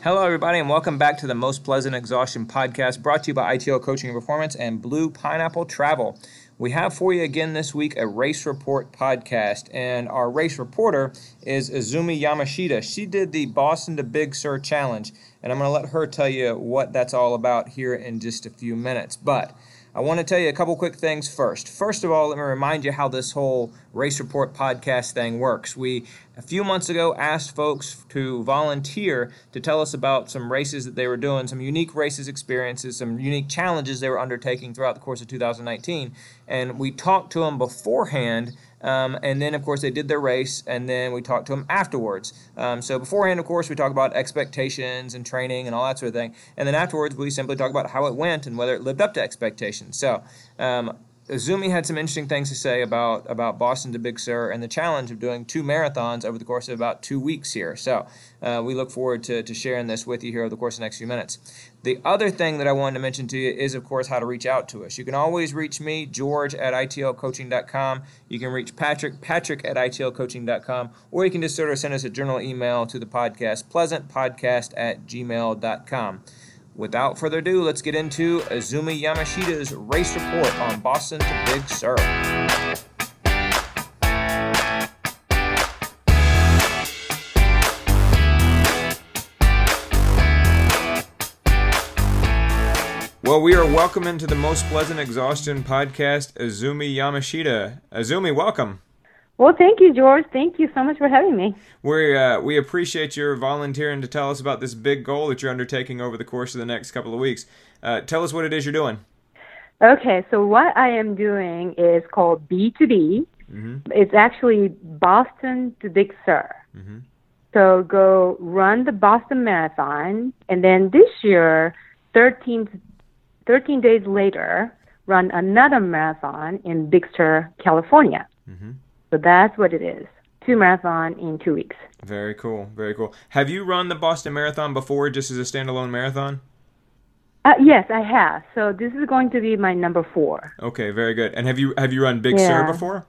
Hello, everybody, and welcome back to the Most Pleasant Exhaustion podcast brought to you by ITL Coaching and Performance and Blue Pineapple Travel. We have for you again this week a race report podcast, and our race reporter is Azumi Yamashita. She did the Boston to Big Sur Challenge, and I'm going to let her tell you what that's all about here in just a few minutes. But I want to tell you a couple quick things first. First of all, let me remind you how this whole Race Report podcast thing works. We, a few months ago, asked folks to volunteer to tell us about some races that they were doing, some unique races experiences, some unique challenges they were undertaking throughout the course of 2019. And we talked to them beforehand um, and then, of course, they did their race, and then we talked to them afterwards. Um, so beforehand, of course, we talk about expectations and training and all that sort of thing. And then afterwards, we simply talk about how it went and whether it lived up to expectations. So um, Azumi had some interesting things to say about about Boston to Big Sur and the challenge of doing two marathons over the course of about two weeks here. So uh, we look forward to, to sharing this with you here over the course of the next few minutes. The other thing that I wanted to mention to you is, of course, how to reach out to us. You can always reach me, George at itlcoaching.com. You can reach Patrick, Patrick at itlcoaching.com, or you can just sort of send us a general email to the podcast, pleasantpodcast at gmail.com. Without further ado, let's get into Azumi Yamashita's race report on Boston to Big Sur. Well, we are welcome into the Most Pleasant Exhaustion podcast, Azumi Yamashita. Azumi, welcome. Well, thank you, George. Thank you so much for having me. We uh, we appreciate your volunteering to tell us about this big goal that you're undertaking over the course of the next couple of weeks. Uh, tell us what it is you're doing. Okay, so what I am doing is called B2B. Mm-hmm. It's actually Boston to Big Sur. Mm-hmm. So go run the Boston Marathon, and then this year, 13, 13 days later, run another marathon in Big Sur, California. Mm-hmm. So that's what it is. Two marathon in two weeks. Very cool. Very cool. Have you run the Boston Marathon before, just as a standalone marathon? Uh, yes, I have. So this is going to be my number four. Okay, very good. And have you have you run Big yeah. Sur before?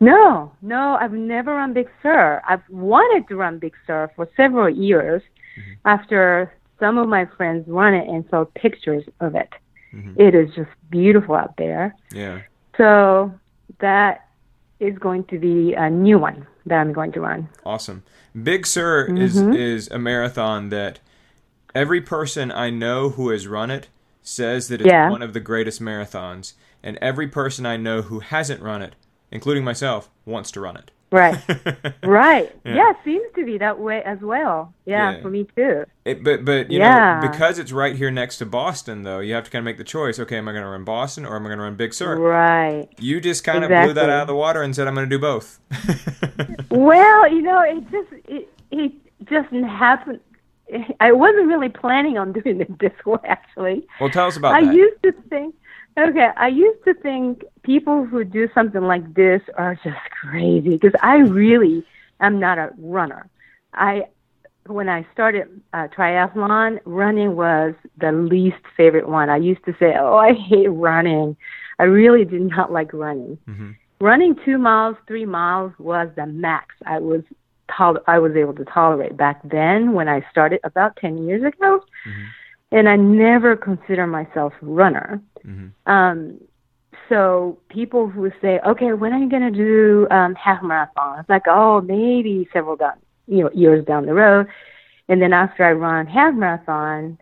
No, no, I've never run Big Sur. I've wanted to run Big Sur for several years. Mm-hmm. After some of my friends run it and saw pictures of it, mm-hmm. it is just beautiful out there. Yeah. So that is going to be a new one that I'm going to run. Awesome. Big Sur mm-hmm. is is a marathon that every person I know who has run it says that it's yeah. one of the greatest marathons, and every person I know who hasn't run it, including myself, wants to run it. Right. right. Yeah. yeah. seems to be that way as well. Yeah, yeah. for me too. It, but but you yeah. know because it's right here next to Boston though, you have to kind of make the choice. Okay, am I going to run Boston or am I going to run Big Sur? Right. You just kind exactly. of blew that out of the water and said I'm going to do both. well, you know, it just it it just happened. I wasn't really planning on doing it this way actually. Well, tell us about I that. I used to think Okay, I used to think people who do something like this are just crazy because I really am not a runner. I when I started uh, triathlon, running was the least favorite one. I used to say, "Oh, I hate running." I really did not like running. Mm-hmm. Running two miles, three miles was the max I was tol- I was able to tolerate back then when I started about ten years ago. Mm-hmm and I never consider myself a runner. Mm-hmm. Um, so people who say, "Okay, when are you going to do um, half marathon?" It's like, "Oh, maybe several down, you know, years down the road." And then after I run half marathon,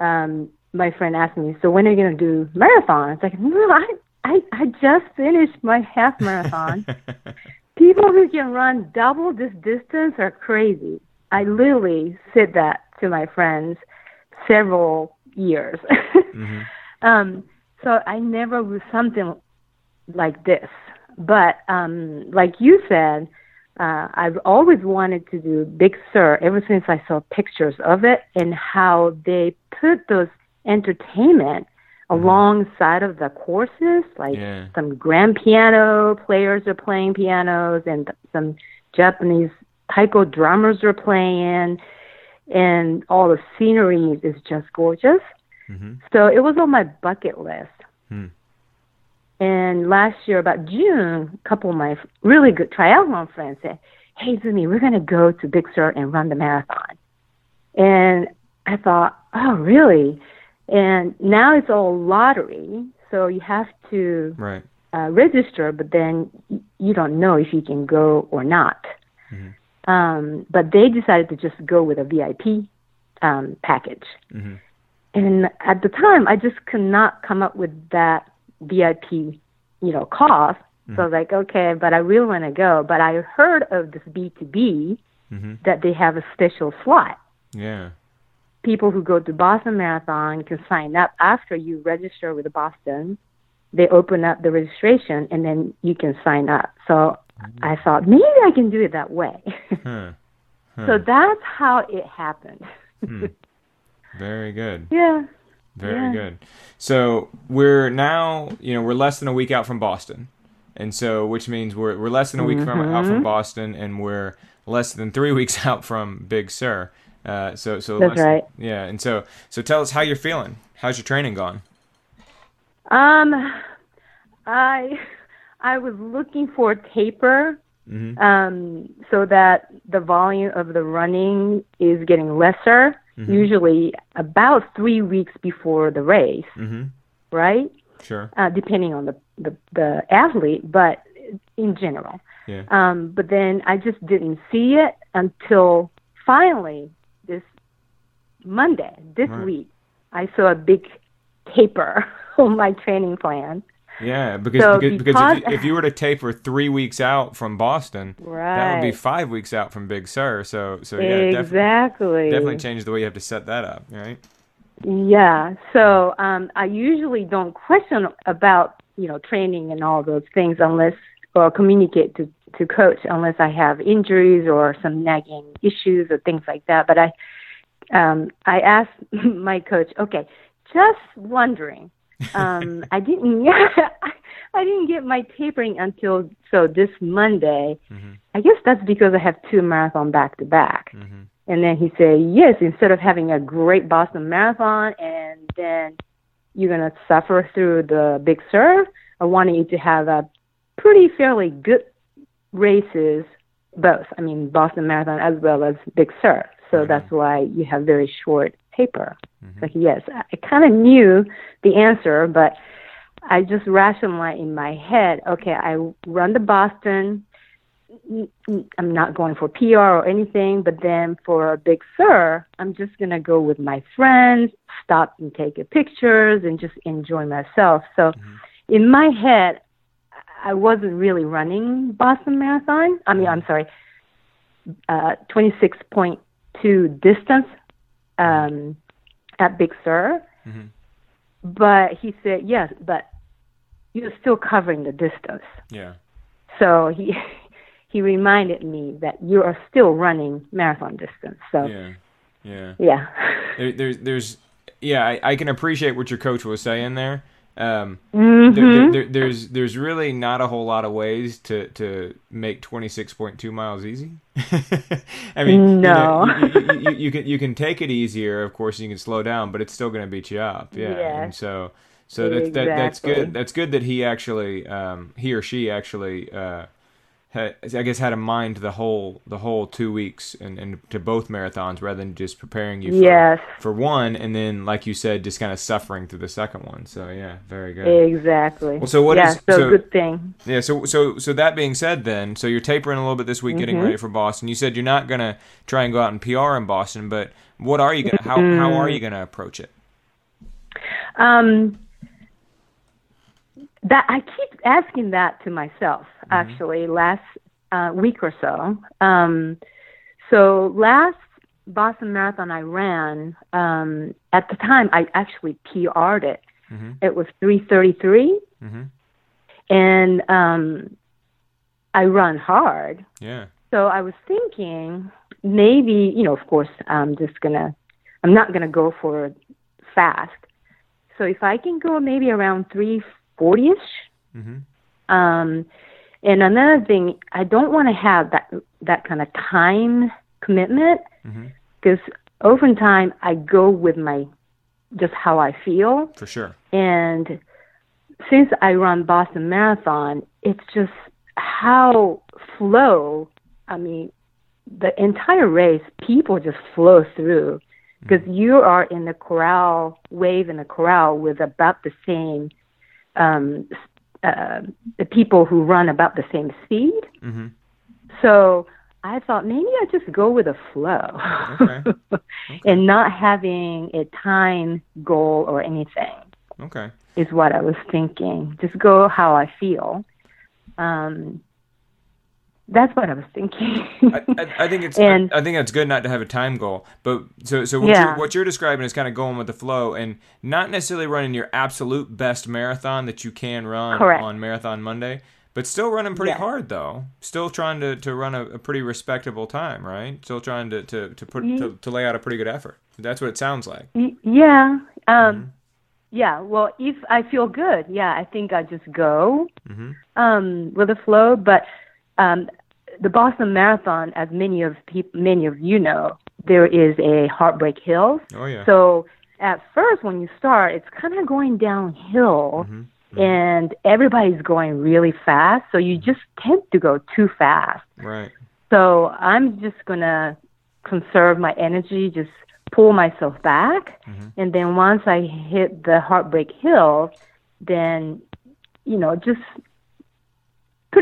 um, my friend asked me, "So when are you going to do marathon?" It's like, "No, I, I, I just finished my half marathon." people who can run double this distance are crazy. I literally said that to my friends several years. mm-hmm. um, so I never was something like this. But um, like you said, uh, I've always wanted to do Big Sur ever since I saw pictures of it and how they put those entertainment mm-hmm. alongside of the courses. Like yeah. some grand piano players are playing pianos and some Japanese taiko drummers are playing and all the scenery is just gorgeous. Mm-hmm. So it was on my bucket list. Hmm. And last year, about June, a couple of my really good triathlon friends said, "Hey, Zumi, we're going to go to Big Sur and run the marathon." And I thought, oh, really? And now it's all lottery, so you have to Right. uh, register, but then you don't know if you can go or not. Mm-hmm. Um, but they decided to just go with a VIP um, package. Mm-hmm. And at the time, I just could not come up with that VIP, you know, cost. So I was like, okay, but I really want to go. But I heard of this B2B Mm-hmm. that they have a special slot. Yeah. People who go to Boston Marathon can sign up after you register with Boston. They open up the registration and then you can sign up. So I thought maybe I can do it that way. Huh. so that's how it happened. Very good. yeah. Very Yeah. good. So we're now, you know, we're less than a week out from Boston, and so which means we're we're less than a week from out Mm-hmm. from Boston, and we're less than three weeks out from Big Sur. Uh, so so That's less- right. Yeah, and so so tell us how you're feeling. How's your training gone? Um, I I was looking for a taper, Mhm. um, so that the volume of the running is getting lesser. Usually about three weeks before the race, Mm-hmm. right? Sure. Uh, depending on the, the the athlete, but in general. Yeah. Um, but then I just didn't see it until finally this Monday, this Right. week, I saw a big taper on my training plan. Yeah, because So because, because because- if, you, if you were to taper three weeks out from Boston, that would be five weeks out from Big Sur. So so yeah, definitely exactly. definitely changes the way you have to set that up, right? Yeah. So um, I usually don't question about you know training and all those things unless or communicate to to coach unless I have injuries or some nagging issues or things like that. But I um, I asked my coach, okay, just wondering. Um, I didn't Yeah, I didn't get my tapering until so this Monday. Mm-hmm. I guess that's because I have two marathon back to back. Mm-hmm. And then he said, yes, instead of having a great Boston Marathon and then you're going to suffer through the Big Sur, I wanted you to have a pretty fairly good races, both. I mean, Boston Marathon as well as Big Sur. So mm-hmm. that's why you have very short taper. Mm-hmm. It's Like, yes, I, kind of knew the answer, but I just rationalized in my head, okay, I run the Boston, I'm not going for PR or anything, but then for a Big Sur, I'm just going to go with my friends, stop and take pictures and just enjoy myself. So mm-hmm. in my head, I wasn't really running Boston Marathon. I mean, mm-hmm. I'm sorry, uh, 26.2 distance um, at Big Sur. But he said, yes, but you're still covering the distance. Yeah. So he he reminded me that you are still running marathon distance. So Yeah. Yeah. yeah. There, there's, there's, yeah, I, I can appreciate what your coach was saying there. Um, Mhm. there, there, there, there's, there's really not a whole lot of ways to, to make 26.2 miles easy. I mean, No. you, know, you, you, you, can, you can take it easier. Of course, you can slow down, but it's still going to beat you up. Yeah. Yes. And so, so that's, that, that's good. That's good that he actually, um, he or she actually, uh, I guess had in mind the whole the whole two weeks and, and to both marathons rather than just preparing you for, Yes. for one and then like you said just kind of suffering through the second one. So yeah, very good. Exactly. Well, so what yeah, is- so, so- good thing. Yeah, so so so that being said then, so you're tapering a little bit this week Mm-hmm. getting ready for Boston. You said you're not going to try and go out and PR in Boston, but what are you going to how how Mm-hmm. are you going to approach it? Um, that I keep asking that to myself. Mm-hmm. Actually, last uh, week or so. Um, so last Boston Marathon I ran, um, at the time I actually PR'd it. Mhm. It was 333, Mhm. and um, I run hard. Yeah. So I was thinking maybe, you know, of course, I'm just gonna, I'm not gonna go for fast. So if I can go maybe around 340 ish. Mm-hmm. Um, and another thing, I don't want to have that that kind of time commitment because oftentimes I go with my just how I feel. For sure. And since I run Boston Marathon, it's just how flow. I mean, the entire race, people just flow through because Mm-hmm. you are in the corral, wave in the corral with about the same, um, uh, the people who run about the same speed. Mm-hmm. So I thought maybe I just go with the flow Okay. and not having a time goal or anything Okay. is what I was thinking. Just go how I feel. Um, that's what I was thinking. I, I, I think it's And- I, I think it's good not to have a time goal, but so so what, Yeah. you're, what you're describing is kind of going with the flow and not necessarily running your absolute best marathon that you can run Correct. on Marathon Monday, but still running pretty hard though. Still trying to, to run a, a pretty respectable time, right? Still trying to to, to put Mm-hmm. to, to lay out a pretty good effort. That's what it sounds like. Yeah. Um, Mm-hmm. Yeah. Well, if I feel good, yeah, I think I just go Mhm. um, with the flow. But um, the Boston Marathon, as many of peop- many of you know, there is a Heartbreak Hill. Oh yeah. So at first, when you start, it's kind of going downhill, Mm-hmm. and everybody's going really fast. So you just tend to go too fast. right. So I'm just gonna conserve my energy, just pull myself back, and then once I hit the heartbreak hill, then you know just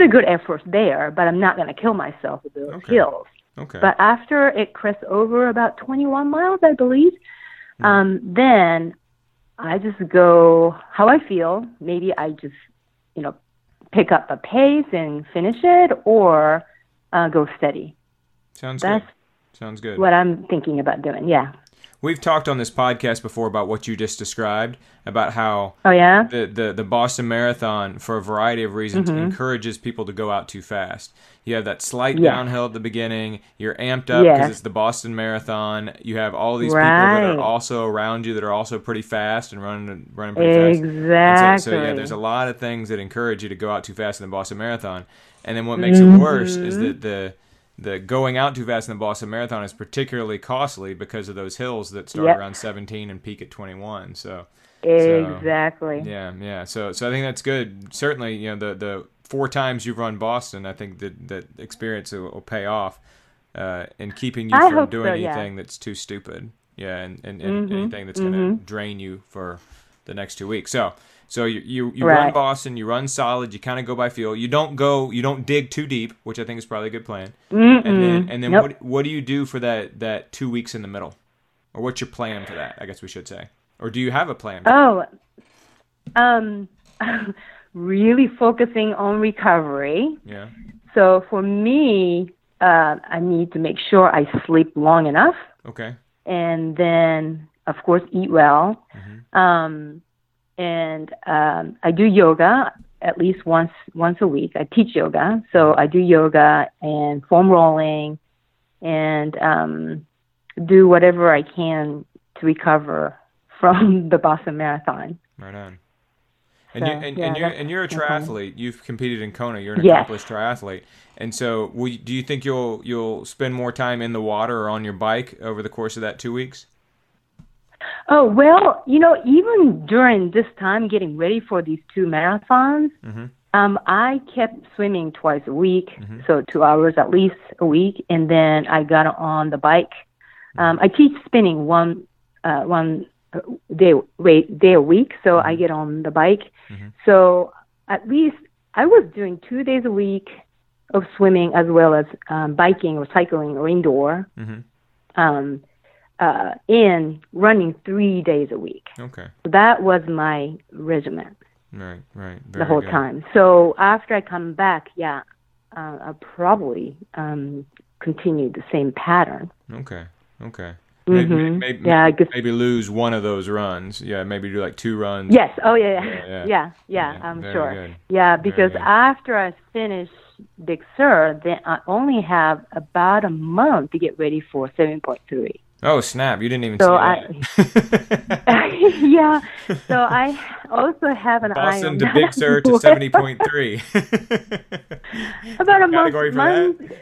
a good effort there. But I'm not gonna kill myself with those Okay. hills. Okay. But after it crests over about 21 miles, I believe, um, then I just go how I feel. Maybe I just, you know, pick up a pace and finish it, or uh, go steady. Sounds That's good. Sounds good. what I'm thinking about doing. Yeah. We've talked on this podcast before about what you just described, about how Oh yeah. the, the, the Boston Marathon, for a variety of reasons, Mm-hmm. encourages people to go out too fast. You have that slight Yeah. downhill at the beginning. You're amped up because Yes. it's the Boston Marathon. You have all these people that are also around you that are also pretty fast and running running pretty fast. And Exactly. so, so yeah, there's a lot of things that encourage you to go out too fast in the Boston Marathon. And then what makes Mm-hmm. it worse is that the the going out too fast in the Boston Marathon is particularly costly because of those hills that start Yep. around 17 and peak at 21. So exactly. yeah, yeah. So so I think that's good. Certainly, you know, the the four times you've run Boston, I think that that experience will, will pay off uh, in keeping you I from doing so, yeah. anything that's too stupid. Yeah, and, and, and Mm-hmm. anything that's going to drain you for the next two weeks. So so you you, you run Right. Boston, you run solid, you kind of go by feel. You don't go, you don't dig too deep, which I think is probably a good plan. Mm-mm. And then and then Nope. what what do you do for that that two weeks in the middle, or what's your plan for that? I guess we should say, or do you have a plan? Oh, um, really focusing on recovery. Yeah. So for me, uh, I need to make sure I sleep long enough, Okay. and then of course eat well. Mm-hmm. Um, and um, I do yoga at least once once a week. I teach yoga, so I do yoga and foam rolling, and um, do whatever I can to recover from the Boston Marathon. Right on. And So, you and, yeah, and you're and you're a triathlete. You've competed in Kona. You're an Yes. accomplished triathlete. And so, will you, do you think you'll you'll spend more time in the water or on your bike over the course of that two weeks? Oh well, you know, even during this time getting ready for these two marathons, Mhm. um, I kept swimming twice a week, Mm-hmm. so two hours at least a week, and then I got on the bike. Um, I teach spinning one uh, one uh, day wait day a week, so Mm-hmm. I get on the bike. So at least I was doing two days a week of swimming as well as um, biking or cycling or indoor Mhm. um, uh, and running three days a week. Okay. So that was my regimen Right. Right. the whole good. time. So after I come back, yeah, uh, I'll probably um, continue the same pattern. Okay. Okay. mm-hmm Maybe, maybe, Yeah, I maybe lose one of those runs. Yeah. Maybe do like two runs. Yes. Oh yeah. Yeah. Yeah, Yeah. yeah. Yeah. Yeah, I'm very sure. good. Yeah, because after I finish Big Sur, then I only have about a month to get ready for 7.3. Oh snap! You didn't even So see that. yeah. So I also have an eye Boston on to Big Sur to seventy point three. About a month. Month.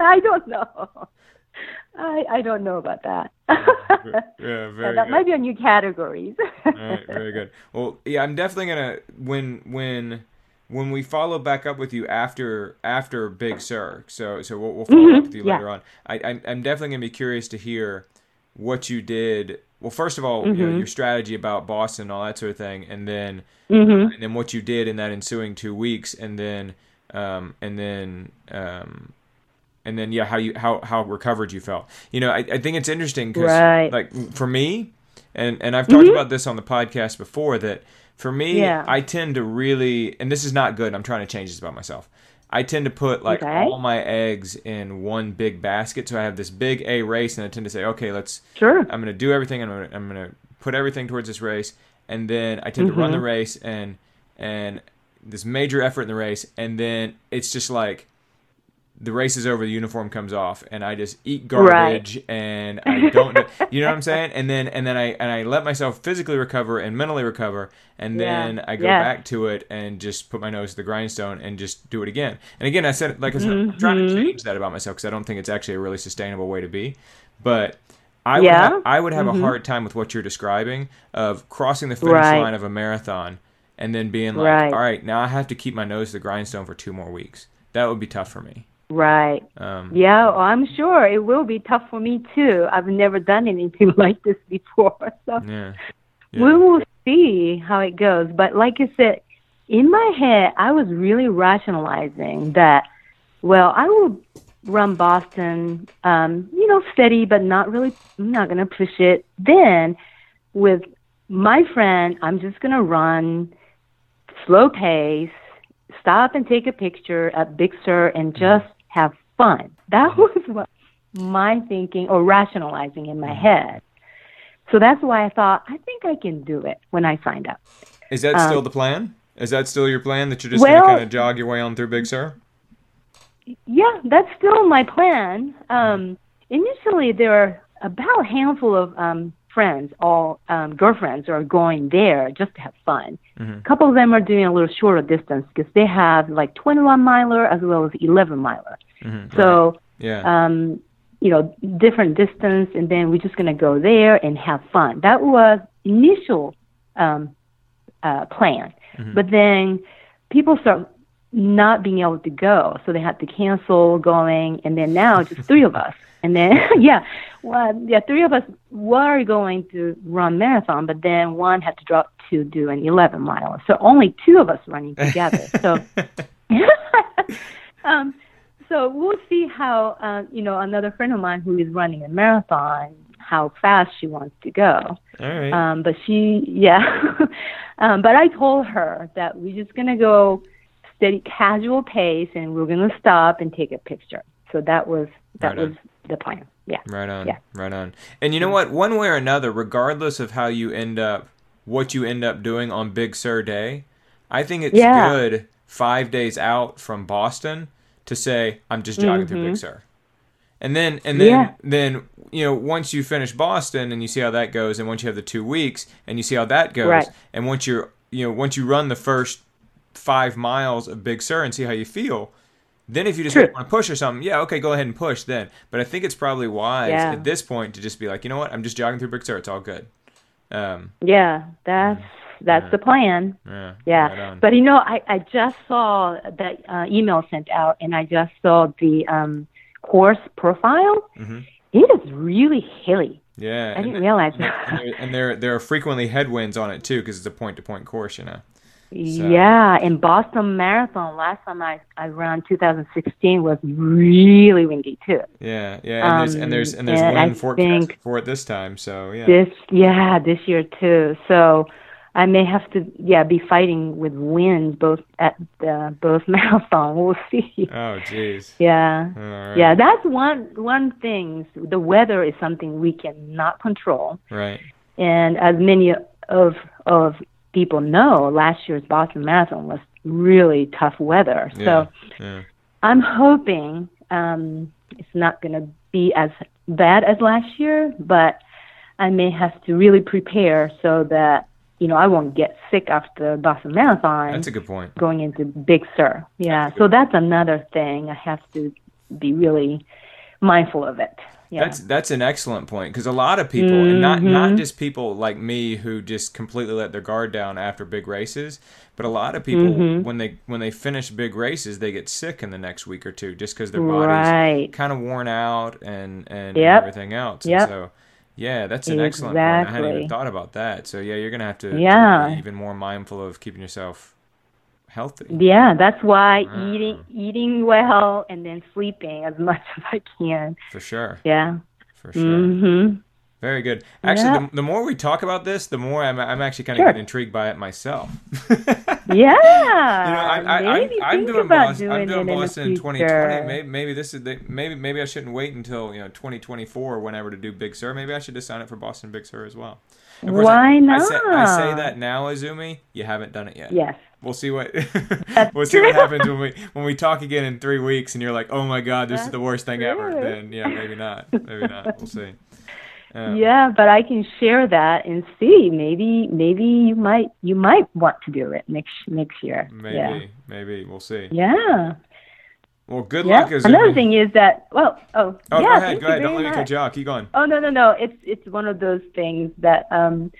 I don't know. I I don't know about that. yeah, Yeah, very that good. might be a new category. All right, very good. Well, yeah, I'm definitely gonna when when when we follow back up with you after after Big Sur, so so we'll, we'll follow mm-hmm. up with you yeah. later on. I, I'm I'm definitely gonna be curious to hear what you did. Well, first of all, mm-hmm. you know, your strategy about Boston and all that sort of thing, and then mm-hmm. and then what you did in that ensuing two weeks, and then um, and then um, and then yeah, how you how how recovered you felt. You know, I, I think it's interesting because right. like for me, and and I've talked mm-hmm. about this on the podcast before that for me, yeah. I tend to really, and this is not good. I'm trying to change this about myself. I tend to put like okay. all my eggs in one big basket. So I have this big A race, and I tend to say, okay, let's. Sure. I'm going to do everything. I'm going to, I'm going to put everything towards this race, and then I tend mm-hmm. to run the Mm-hmm. race and and this major effort in the race, and then it's just like the race is over, the uniform comes off, and I just eat garbage, right. and I don't, you know what I'm saying? And then and then I and I let myself physically recover and mentally recover, and then yeah. I go yeah. back to it and just put my nose to the grindstone and just do it again. And again, I said, like I said, mm-hmm. I'm trying to Mm-hmm. change that about myself because I don't think it's actually a really sustainable way to be, but. I yeah. would ha- I would have mm-hmm. a hard time with what you're describing of crossing the finish right. line of a marathon and then being like, right. all right, now I have to keep my nose to the grindstone for two more weeks. That would be tough for me. Right. Um, yeah, well, I'm sure it will be tough for me too. I've never done anything like this before, so yeah. yeah. we will see how it goes. But like I said, in my head, I was really rationalizing that. Well, I will run Boston, um, you know, steady, but not really. I'm not going to push it. Then, with my friend, I'm just going to run slow pace, stop and take a picture at Big Sur, and just have fun. That was what my thinking or rationalizing in my head. So that's why I thought I think I can do it when I signed up. Is that still um, the plan? Is that still your plan that you're just well, going to kind of jog your way on through Big Sur? Yeah, that's still my plan. Um, initially, there are about a handful of um, friends, all um, girlfriends, are going there just to have fun. Mm-hmm. A couple of them are doing a little shorter distance because they have like 21 miler as well as 11 miler. Mm-hmm. So, right. yeah. um, you know, different distance, and then we're just going to go there and have fun. That was initial um, uh, plan, mm-hmm. but then people start not being able to go, so they had to cancel going, and then now just three of us. And then, yeah, well, yeah, three of us were going to run marathon, but then one had to drop to do an 11 mile. So only two of us running together. So, um, so we'll see how, uh, you know, another friend of mine who is running a marathon, how fast she wants to go. All right. Um, but she, yeah. um, but I told her that we're just going to go steady, casual pace, and we're going to stop and take a picture. So that was that right was the plan. Yeah. Right on. Yeah. Right on. And you know what? One way or another, regardless of how you end up, what you end up doing on Big Sur Day, I think it's yeah. good five days out from Boston to say I'm just jogging mm-hmm. through Big Sur. And then and then Yeah. then you know once you finish Boston and you see how that goes, and once you have the two weeks and you see how that goes, Right. and once you're you know once you run the first five miles of Big Sur and see how you feel, then if you just True. want to push or something, yeah, okay, go ahead and push then. But I think it's probably wise Yeah. at this point to just be like, you know what, I'm just jogging through Big Sur, it's all good. Um, Yeah, that's that's Yeah. the plan. yeah, Yeah, right but you know, I I just saw that uh, email sent out, and I just saw the um, course profile. Mhm. It is really hilly. yeah, I and, didn't realize and, that. there, and there there are frequently headwinds on it too because it's a point to point course, you know. Yeah, in Boston Marathon last time I I ran 2016 was really windy too. Yeah, yeah, and there's and there's and there's Um, and wind forecast for it this time, so yeah. This yeah, this year too. So I may have to yeah be fighting with wind both at the both marathon. We'll see. Oh, jeez. Yeah. Right. Yeah, that's one one thing. The weather is something we cannot control, Right. and as many of of people know, last year's Boston Marathon was really tough weather. Yeah. So yeah. I'm hoping um, it's not going to be as bad as last year, but I may have to really prepare so that you know I won't get sick after Boston Marathon That's a good point. going into Big Sur. Yeah, so that's another thing I have to be really mindful of it. Yeah. That's that's an excellent point because a lot of people, and not Mm-hmm. not just people like me who just completely let their guard down after big races, but a lot of people Mm-hmm. when they when they finish big races, they get sick in the next week or two just because their body's Right. kind of worn out and and Yep. everything else. Yep. And so, yeah, that's an excellent point. I hadn't even thought about that. So yeah, you're gonna have to, to Yeah. be even more mindful of keeping yourself healthy. Yeah, that's why Wow. eating eating well and then sleeping as much as I can. For sure. Yeah. For sure. Mhm. Very good. Actually, Yeah. the, the more we talk about this, the more I'm, I'm actually kind of Sure. getting intrigued by it myself. Yeah. You know, I, I, maybe I'm, I'm think doing Boston. doing I'm doing Boston in 2020. Maybe, maybe this is the, maybe maybe I shouldn't wait until you know 2024 or whenever to do Big Sur. Maybe I should just sign up for Boston Big Sur as well. Why I, I say, I say that now, Azumi. You haven't done it yet. Yes. We'll see what we'll see what happens when we when we talk again in three weeks, and you're like, "Oh my God, this is the worst thing ever." Then yeah, maybe not. Maybe not. We'll see. Um, Yeah, but I can share that and see. Maybe maybe you might you might want to do it next next year. Maybe, Yeah. maybe we'll see. Yeah. Well, good Yeah. luck. Another thing is that well oh, Oh, yeah, go ahead, go ahead. Don't let me cut you off. Keep going. Oh no no no! It's it's one of those things that um,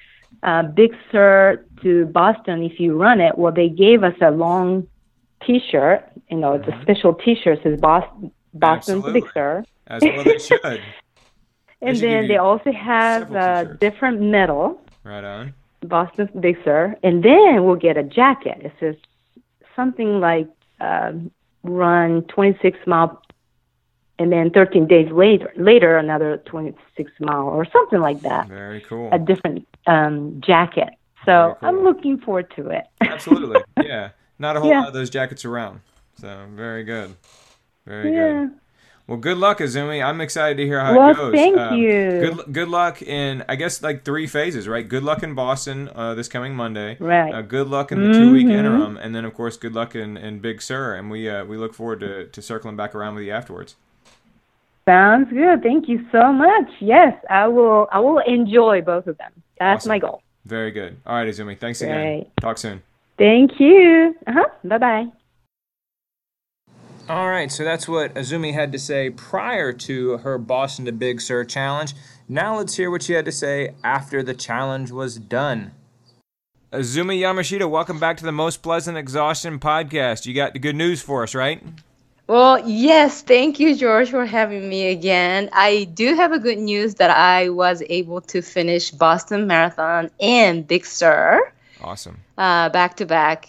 uh, Big Sur to Boston. If you run it, well, they gave us a long T-shirt. You know, it's a special T-shirt says Boston Boston to Big Mm-hmm. Sur, As well they should. and should then they also have a T-shirts. different medal, Right on. Boston to Big Sur, and then we'll get a jacket. It says something like um, run 26 mile. And then 13 days later, later another 26 mile or something like that. Very cool. a different um, jacket. So cool. I'm looking forward to it. Absolutely. Yeah. Not a whole Yeah. lot of those jackets around. So very good. Very yeah. good. Well, good luck, Azumi. I'm excited to hear how Well, it goes. thank Um, you. Good good luck in I guess like three phases, right? Good luck in Boston uh, this coming Monday. Right. Uh, good luck in the two week Mhm. interim, and then of course good luck in, in Big Sur. And we uh, we look forward to, to circling back around with you afterwards. Sounds good. Thank you so much. Yes, I will. I will enjoy both of them. That's Awesome. my goal. Very good. All right, Azumi. Thanks again. Talk soon. Thank you. Uh huh. Bye bye. All right, so that's what Azumi had to say prior to her Boston to Big Sur challenge. Now let's hear what she had to say after the challenge was done. Azumi Yamashita, welcome back to the Most Pleasant Exhaustion podcast. You got the good news for us, right? Well, yes, thank you, George, for having me again. I do have a good news that I was able to finish Boston Marathon and Big Sur Awesome. uh, back to back,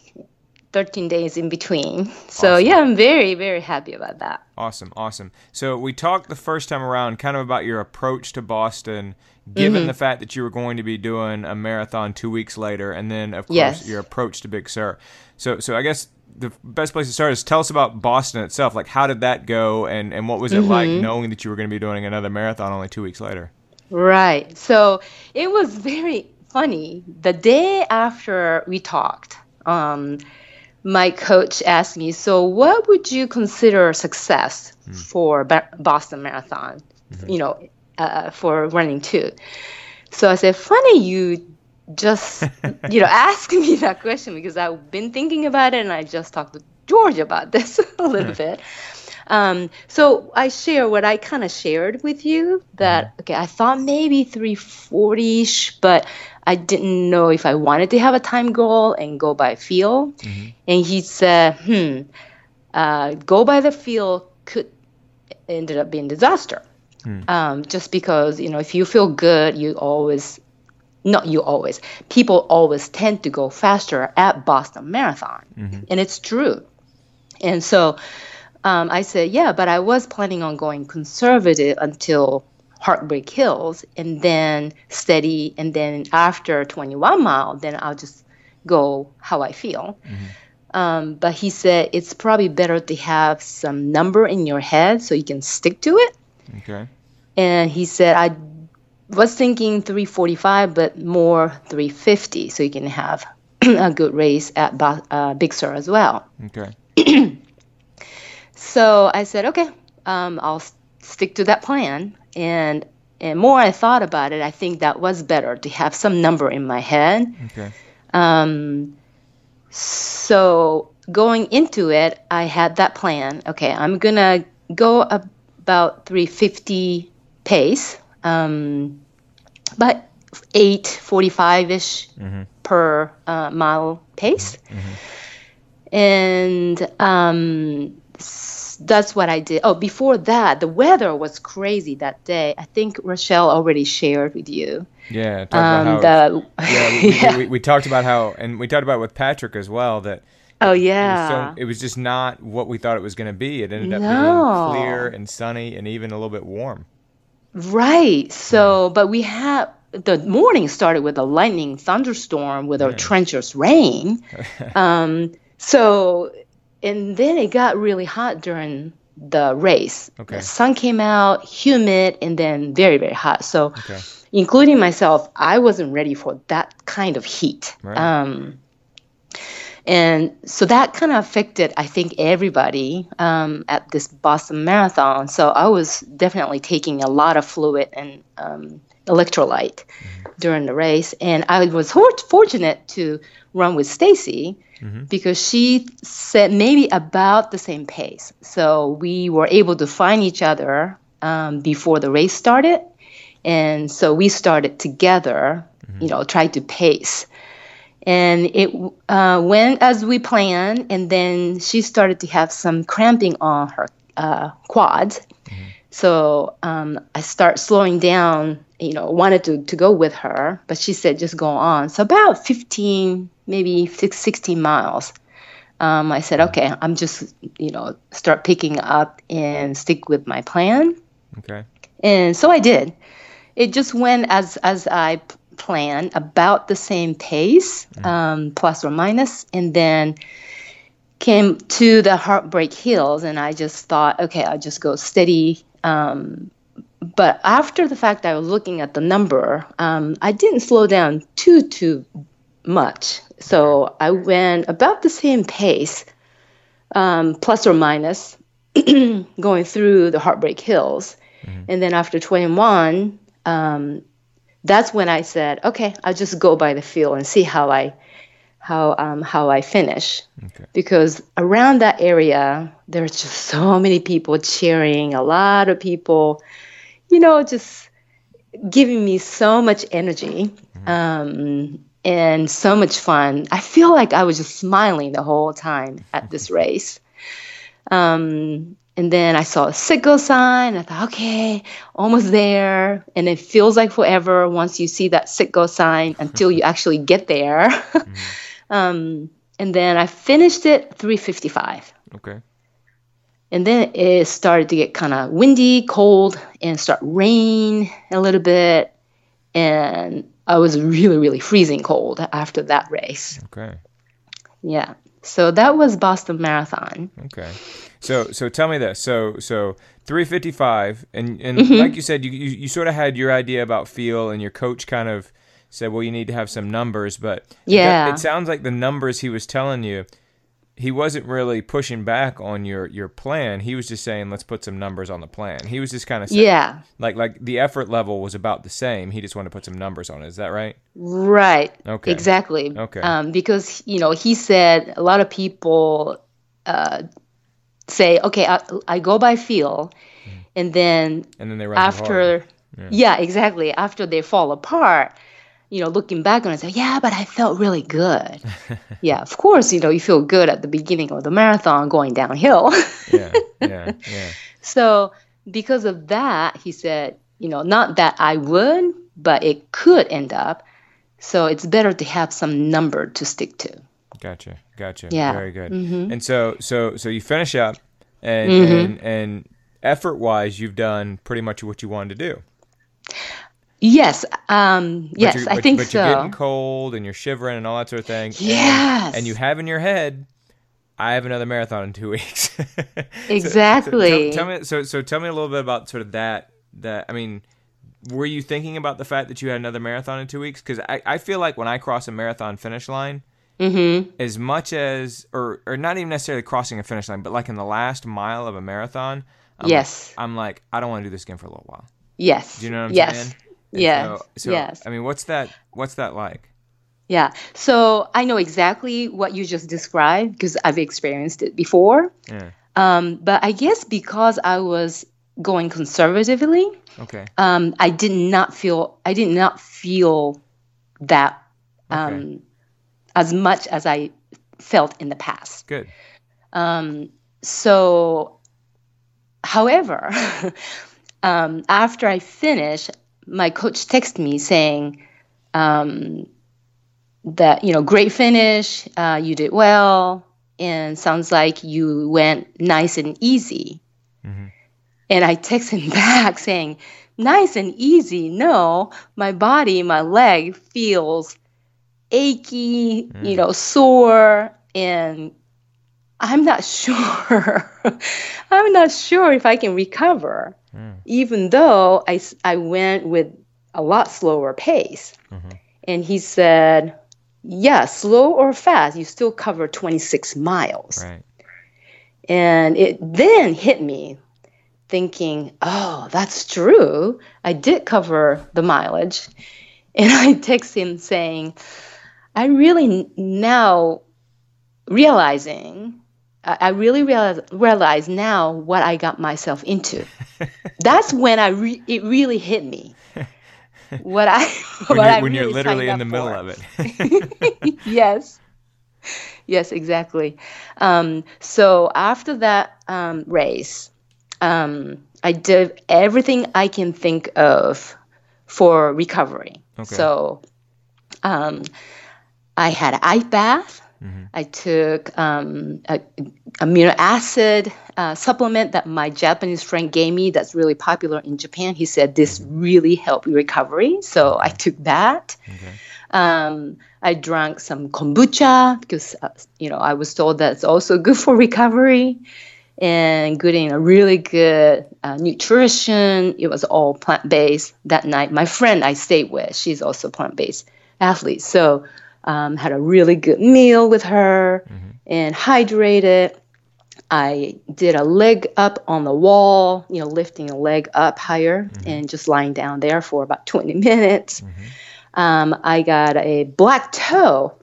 13 days in between. So, Awesome. yeah, I'm very, very happy about that. Awesome, awesome. So we talked the first time around kind of about your approach to Boston, given Mm-hmm. the fact that you were going to be doing a marathon two weeks later, and then of course Yes. your approach to Big Sur. So, so I guess the best place to start is tell us about Boston itself. Like, how did that go, and and what was it like Mm-hmm. knowing that you were going to be doing another marathon only two weeks later? Right. So it was very funny. The day after we talked, um, my coach asked me, "So, what would you consider success for Ba- Boston Marathon? You know, uh, for running two?" So I said, "Funny you." Just you know, ask me that question because I've been thinking about it, and I just talked to George about this a little bit. Um, so I share what I kind of shared with you that okay, I thought maybe 340ish, but I didn't know if I wanted to have a time goal and go by feel. And he said, "Hmm, uh, go by the feel could ended up being disaster. Um, just because you know, if you feel good, you always not you always people always tend to go faster at Boston Marathon, and it's true. And so um, I said, yeah, but I was planning on going conservative until Heartbreak Hills and then steady. And then after 21 mile, then I'll just go how I feel. Um, but he said it's probably better to have some number in your head so you can stick to it. Okay. And he said, I was thinking 345, but more 350 so you can have a good race at Ba- uh, Big Sur as well. Okay. So I said, okay, um, I'll stick to that plan. And and more I thought about it, I think that was better to have some number in my head. Okay. Um, so going into it, I had that plan. Okay, I'm gonna go about 350 pace, um, but eight forty-five ish Mm-hmm. per uh, mile pace, and um, that's what I did. Oh, before that, the weather was crazy that day. I think Rochelle already shared with you. Yeah. Um, the yeah, we, yeah. We, we, talked about how, and we talked about it with Patrick as well that oh it was, yeah. so, it was just not what we thought it was going to be. It ended up No. being clear and sunny and even a little bit warm. Right. So, but we had the morning started with a lightning thunderstorm with a treacherous rain. um, so, and then it got really hot during the race. Okay. The sun came out, humid, and then very, very hot. So, Okay. including myself, I wasn't ready for that kind of heat. Right. Um, and so that kind of affected, I think, everybody um, at this Boston Marathon. So I was definitely taking a lot of fluid and um, electrolyte during the race, and I was for- fortunate to run with Stacy because she said maybe about the same pace. So we were able to find each other um, before the race started, and so we started together. You know, tried to pace and it uh, went as we planned and then she started to have some cramping on her uh, quads. So um, i start slowing down you know wanted to, to go with her but she said just go on. So about 15 maybe six, 16 miles um, i said okay i'm just you know start picking up and stick with my plan. Okay. and so I did. It just went as as I p- planned, about the same pace, um, plus or minus, and then came to the Heartbreak Hills, and I just thought, okay, I'll just go steady. Um, but after the fact, I was looking at the number. Um, I didn't slow down too too much, so I went about the same pace, um, plus or minus, going through the Heartbreak Hills. And then after 21, um, that's when I said, okay, I'll just go by the feel and see how I how um, how I finish. Okay. Because around that area, there's just so many people cheering, a lot of people, you know, just giving me so much energy um, and so much fun. I feel like I was just smiling the whole time at this race. Um, and then I saw a Citgo sign. I thought, okay, almost there. And it feels like forever once you see that Citgo sign until you actually get there. um, and then I finished it 355. Okay. And then it started to get kind of windy, cold, and start rain a little bit. And I was really, really freezing cold after that race. Okay. Yeah. So that was Boston Marathon. Okay. So so tell me this. So so 355 and and Mm-hmm. like you said you, you you sort of had your idea about feel and your coach kind of said well you need to have some numbers but Yeah. it, sounds like the numbers he was telling you he wasn't really pushing back on your your plan. He was just saying let's put some numbers on the plan. He was just kind of saying, Yeah. like like the effort level was about the same. He just wanted to put some numbers on it. Is that right? Right. Okay. Exactly. Okay. Um, because you know he said a lot of people uh, say, okay, I, I go by feel, Mm-hmm. and then And then they run too hard. after, yeah. exactly. After they fall apart, you know, looking back on it, say, yeah, but I felt really good. yeah, of course, you know, you feel good at the beginning of the marathon going downhill. yeah, yeah, yeah. So because of that, he said, you know, not that I would, but it could end up. So it's better to have some number to stick to. Gotcha, gotcha. Yeah. very good. Mm-hmm. And so, so, so you finish up, and and and effort wise, you've done pretty much what you wanted to do. Yes, um, But yes, I but- think but so. you're getting cold and you're shivering and all that sort of thing. and- Yes. And, you have in your head, I have another marathon in two weeks. So- so Exactly. tell, tell me. So, so tell me a little bit about sort of that. That I mean, were you thinking about the fact that you had another marathon in two weeks? Because I, I feel like when I cross a marathon finish line, mm-hmm. as much as or or not even necessarily crossing a finish line, but like in the last mile of a marathon, I'm Yes. like, I'm like I don't want to do this again for a little while. Yes. Do you know what I'm yes. saying? Yes. So, so, yes. I mean, what's that? What's that like? Yeah. So I know exactly what you just described because I've experienced it before. Yeah. Um, but I guess because I was going conservatively. Okay. Um, I did not feel I did not feel that um, Okay. as much as I felt in the past. Good. Um, so, however, um, after I finished, my coach texted me saying um, that you know, great finish, uh, you did well, and sounds like you went nice and easy. Mhm. And I texted him back saying, "Nice and easy? No, my body, my leg feels achy, you know, sore, and I'm not sure. I'm not sure if I can recover, Mm. even though I, I went with a lot slower pace. Mhm. And he said, Yeah, slow or fast, you still cover 26 miles. Right. And it then hit me thinking, Oh, that's true. I did cover the mileage. And I text him saying, I really n- now realizing, I really realize, realize now what I got myself into. That's when I re- it really hit me. What I When what you're, I when you're literally in the middle for. of it. yes. Yes, exactly. Um, so after that um, race, um, I did everything I can think of for recovery. Okay. So um, I had an ice bath. Mhm. I took um, a amino acid uh, supplement that my Japanese friend gave me. That's really popular in Japan. He said this really helped recovery, so I took that. Okay. Um, I drank some kombucha because uh, you know I was told that's also good for recovery and getting a really good uh, nutrition. It was all plant based that night. My friend I stayed with, she's also plant based athlete, so um, had a really good meal with her and hydrated. I did a leg up on the wall, you know, lifting a leg up higher and just lying down there for about 20 minutes. Um, I got a black toe.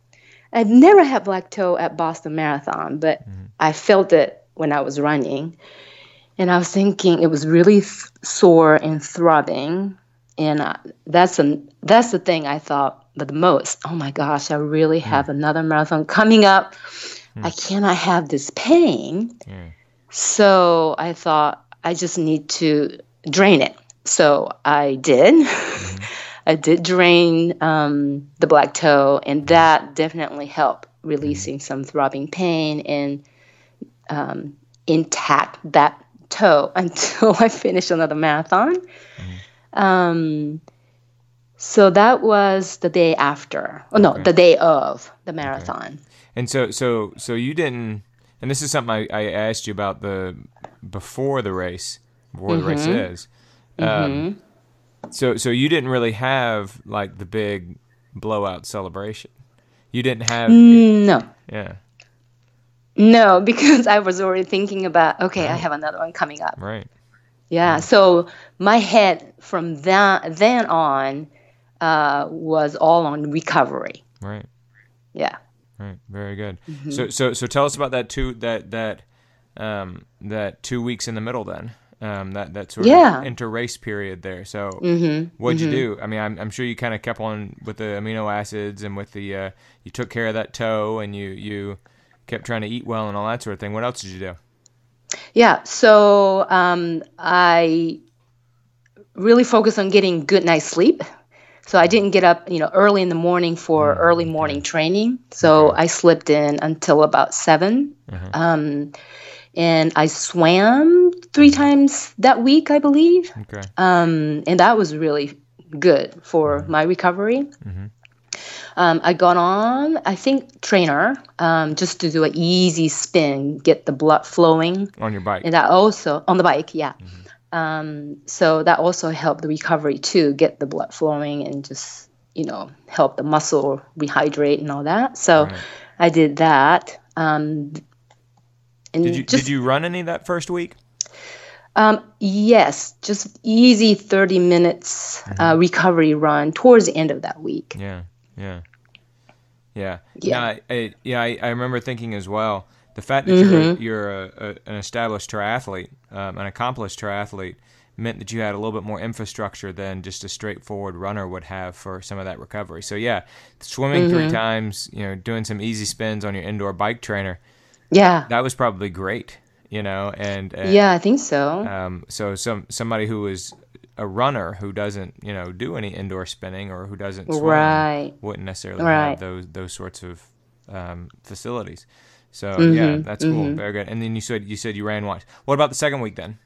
I've never had black toe at Boston Marathon, but I felt it when I was running. And I was thinking it was really th- sore and throbbing. And uh, that's, an, that's the thing I thought the most. Oh my gosh, I really have another marathon coming up. I cannot have this pain. Yeah. So I thought I just need to drain it. So I did. I did drain um, the black toe, and that definitely helped releasing some throbbing pain and um, intact that toe until I finished another marathon. Um, so that was the day after. Oh no, Okay. the day of the marathon. And so, so, so you didn't. And this is something I, I asked you about the before the race, before the race Mm-hmm. is. Um, So, so you didn't really have like the big blowout celebration. You didn't have. No, Yeah. no, because I was already thinking about okay, I have another one coming up. Right. Yeah. So my head from that then on uh, was all on recovery. Right. Yeah. Right. Very good. Mm-hmm. So, so, so tell us about that two that that um that two weeks in the middle then. Um, that that sort Yeah. of inter race period there. So, Mm-hmm. what'd you do? I mean, I'm, I'm sure you kind of kept on with the amino acids and with the uh, you took care of that toe and you you kept trying to eat well and all that sort of thing. What else did you do? Yeah. So um, I really focused on getting good night's sleep. So I didn't get up, you know, early in the morning for early morning training. So I slept in until about 7 Um, and I swam three times that week, I believe. Okay. um, and that was really good for my recovery. Um, I got on, I think, trainer um, just to do an easy spin, get the blood flowing, On your bike. and that also on the bike, yeah. Um, so that also helped the recovery too, get the blood flowing and just you know help the muscle rehydrate and all that. So Right. I did that. Um, and Did you just did you run any that first week? Um, yes, just easy 30 minutes Mm-hmm. uh, recovery run towards the end of that week. Yeah, yeah, yeah. Yeah. I, I, yeah, I, I remember thinking as well the fact that you're, you're a, a, an established triathlete, um, an accomplished triathlete, meant that you had a little bit more infrastructure than just a straightforward runner would have for some of that recovery. So yeah, swimming three times, you know, doing some easy spins on your indoor bike trainer, Yeah. that was probably great, you know, and, and Yeah, I think so. um, so some somebody who is a runner who doesn't, you know, do any indoor spinning or who doesn't swim Right. wouldn't necessarily Right. have those those sorts of um, facilities. So Mm-hmm. yeah, that's cool. Very good. And then you said you said you ran what? What about the second week then?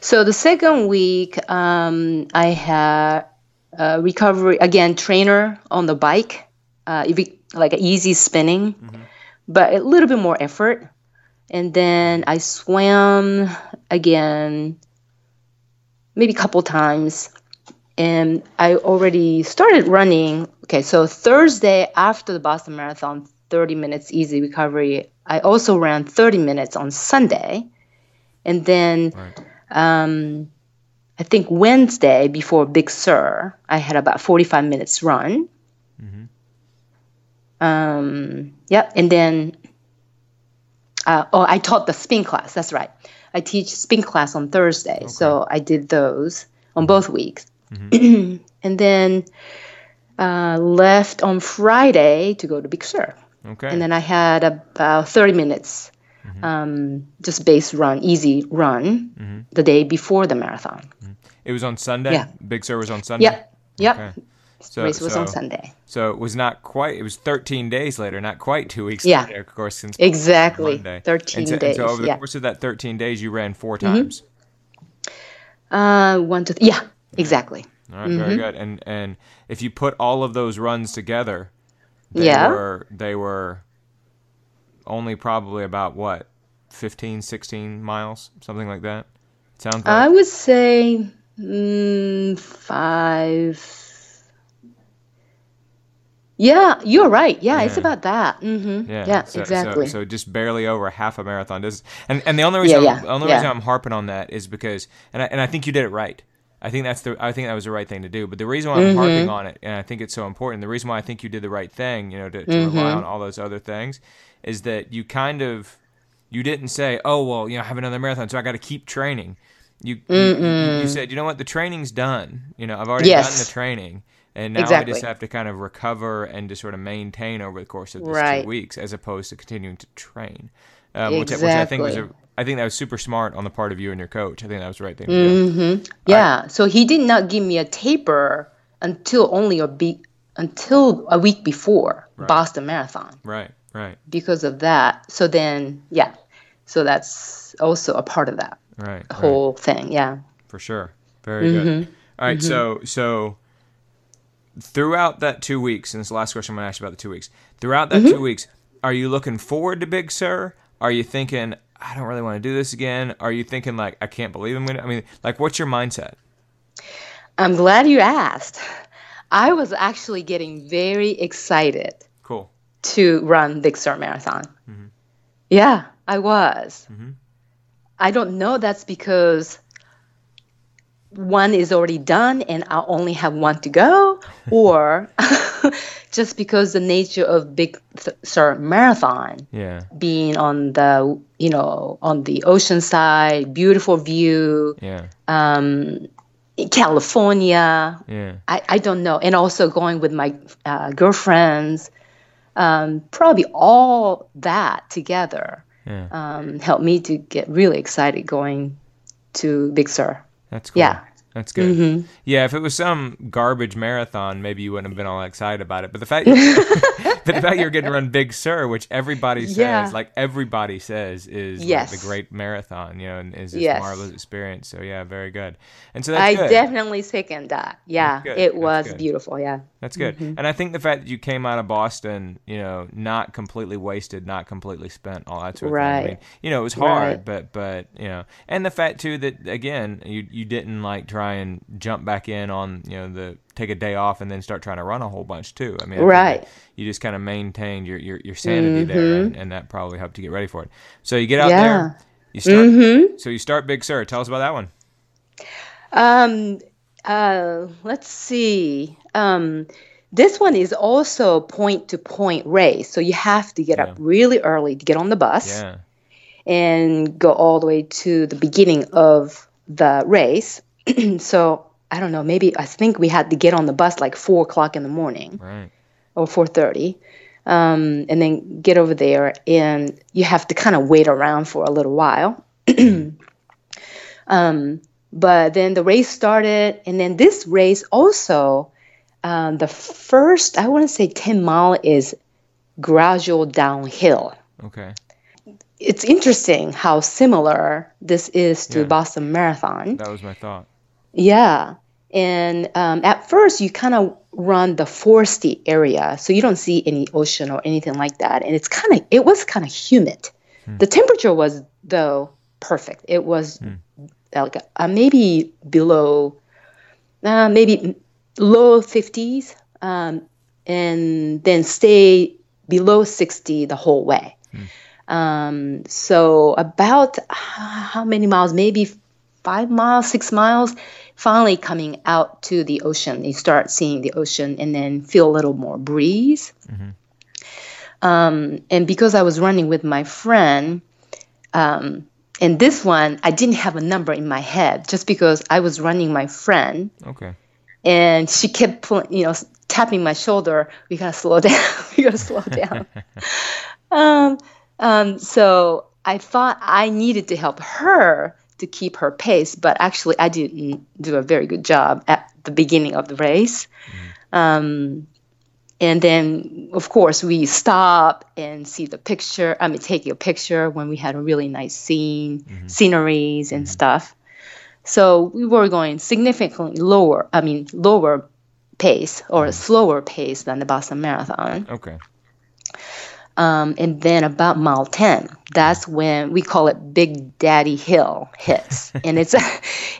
So the second week, um, I had uh, recovery again trainer on the bike, uh, like easy spinning, but a little bit more effort. And then I swam again, maybe a couple times, and I already started running. Okay, so Thursday after the Boston Marathon, 30 minutes easy recovery. I also ran 30 minutes on Sunday. And then Right. um, I think Wednesday before Big Sur, I had about 45 minutes run. Um, yep. And then, uh, oh, I taught the spin class. That's right. I teach spin class on Thursday. So I did those on both weeks. and then uh, left on Friday to go to Big Sur. Okay. And then I had about 30 minutes, mm-hmm. um, just base run, easy run, mm-hmm. the day before the marathon. Mm-hmm. it was on Sunday. Yeah. Big Sur was on Sunday. Yep. Yep. Okay. So, Race was so, on Sunday. So it was not quite. It was 13 days later, not quite two weeks Yeah. later. Of course, since Exactly. Monday. 13 and so, and days. so over the yeah. course of that 13 days, you ran four times. Uh, one, two, th- yeah, exactly. All right, very good. And and if you put all of those runs together, they Yeah. were they were only probably about what 15, 16 miles, something like that. Sounds I would say mm, five. Yeah, you're right. Yeah, it's about that. Mm-hmm. Yeah, so, exactly. So, so just barely over half a marathon. Does and and the only reason Yeah, I'm, the only yeah. reason I'm harping on that is because and I, and I think you did it right. I think that's the I think that was the right thing to do. But the reason why I'm harping Mm-hmm. on it and I think it's so important, the reason why I think you did the right thing, you know, to, to Mm-hmm. rely on all those other things, is that you kind of you didn't say, oh well, you know, I have another marathon, so I got to keep training. You, you you said, you know what, the training's done. You know, I've already Yes. done the training. And now I just have to kind of recover and to sort of maintain over the course of this Right. two weeks, as opposed to continuing to train. Um, which, which I think was a, Exactly. I think that was super smart on the part of you and your coach. I think that was the right thing to. Mm-hmm. Yeah. So he did not give me a taper until only a be- until a week before Boston Marathon Right, right, because of that. So then, yeah. So that's also a part of that right, right. whole thing. Yeah. for sure. Very good. Mm-hmm. All right, so mm-hmm. so throughout that two weeks, and this is the last question I'm going to ask you about the two weeks. Throughout that mm-hmm. two weeks, are you looking forward to Big Sur? Are you thinking I don't really want to do this again? Are you thinking like I can't believe I'm gonna? I mean, like what's your mindset? I'm glad you asked. I was actually getting very excited Cool. to run the Sur Marathon. Mm-hmm. Yeah, I was. Mm-hmm. I don't know that's because one is already done and I only have one to go, or just because the nature of Big Th- Sur Marathon Yeah, being on the you know on the ocean side, beautiful view, yeah, um, California. yeah. I, I don't know. And also going with my uh, girlfriends, um, probably all that together Yeah. um, helped me to get really excited going to Big Sur. That's cool. Yeah. That's good. Mm-hmm. Yeah, if it was some garbage marathon, maybe you wouldn't have been all excited about it. But the fact, that, the fact you're getting to run Big Sur, which everybody says, Yeah. like everybody says, is like the great marathon, you know, and is this Yes. marvelous experience. So yeah, very good. And so that's I good. definitely second that. Yeah, it was beautiful. Yeah. That's good. Mm-hmm. And I think the fact that you came out of Boston, you know, not completely wasted, not completely spent, all that sort of thing. I Right. mean, you know, it was hard, Right. but but you know, and the fact too that again, you you didn't like try and jump back in on you know the take a day off and then start trying to run a whole bunch too. I mean, I Right. You just kind of maintained your your, your sanity there, and, and that probably helped you get ready for it. So you get out Mm-hmm. Yeah. there, you start. Mm-hmm. So you start Big Sur. Tell us about that one. Um, uh, let's see. Um, this one is also point to point race. So you have to get Yeah. up really early to get on the bus Yeah. and go all the way to the beginning of the race. so I don't know, maybe I think we had to get on the bus like four o'clock in the morning Right. or four thirty, um, and then get over there, and you have to kind of wait around for a little while. um, but then the race started, and then this race also, um, the first I want to say ten mile is gradual downhill Okay. it's interesting how similar this is to Yeah. Boston Marathon. That was my thought. Yeah. And um, at first, you kind of run the foresty area, so you don't see any ocean or anything like that. And it's kind of, it was kind of humid. The temperature was, though, perfect. It was like uh, maybe below, uh, maybe low 50s, um, and then stay below 60 the whole way. Um, so about uh, how many miles? Maybe five miles, six miles. Finally, coming out to the ocean, you start seeing the ocean, and then feel a little more breeze. Um, and because I was running with my friend, um, and this one I didn't have a number in my head, just because I was running my friend, Okay. and she kept pulling, you know, tapping my shoulder. We gotta slow down. we gotta slow down. um, um, so I thought I needed to help her to keep her pace, but actually I didn't do a very good job at the beginning of the race. Mm-hmm. Um, and then, of course, we stop and see the picture. I mean, take a picture when we had a really nice scene, mm-hmm. sceneries and mm-hmm. stuff. So we were going significantly lower. I mean, lower pace or a slower pace than the Boston Marathon. Okay. Um, and then about mile 10, that's when we call it Big Daddy Hill hits. and it's a,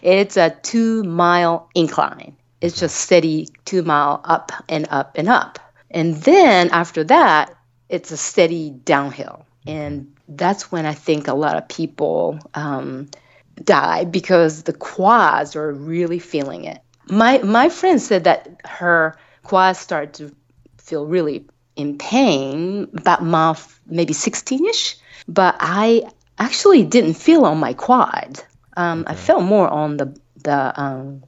it's a two mile incline. It's just steady two mile up and up and up. And then after that, it's a steady downhill. And that's when I think a lot of people um, die because the quads are really feeling it. My, my friend said that her quads start to feel really in pain about mile maybe 16ish but i actually didn't feel on my quad. Um, i felt more on the the um,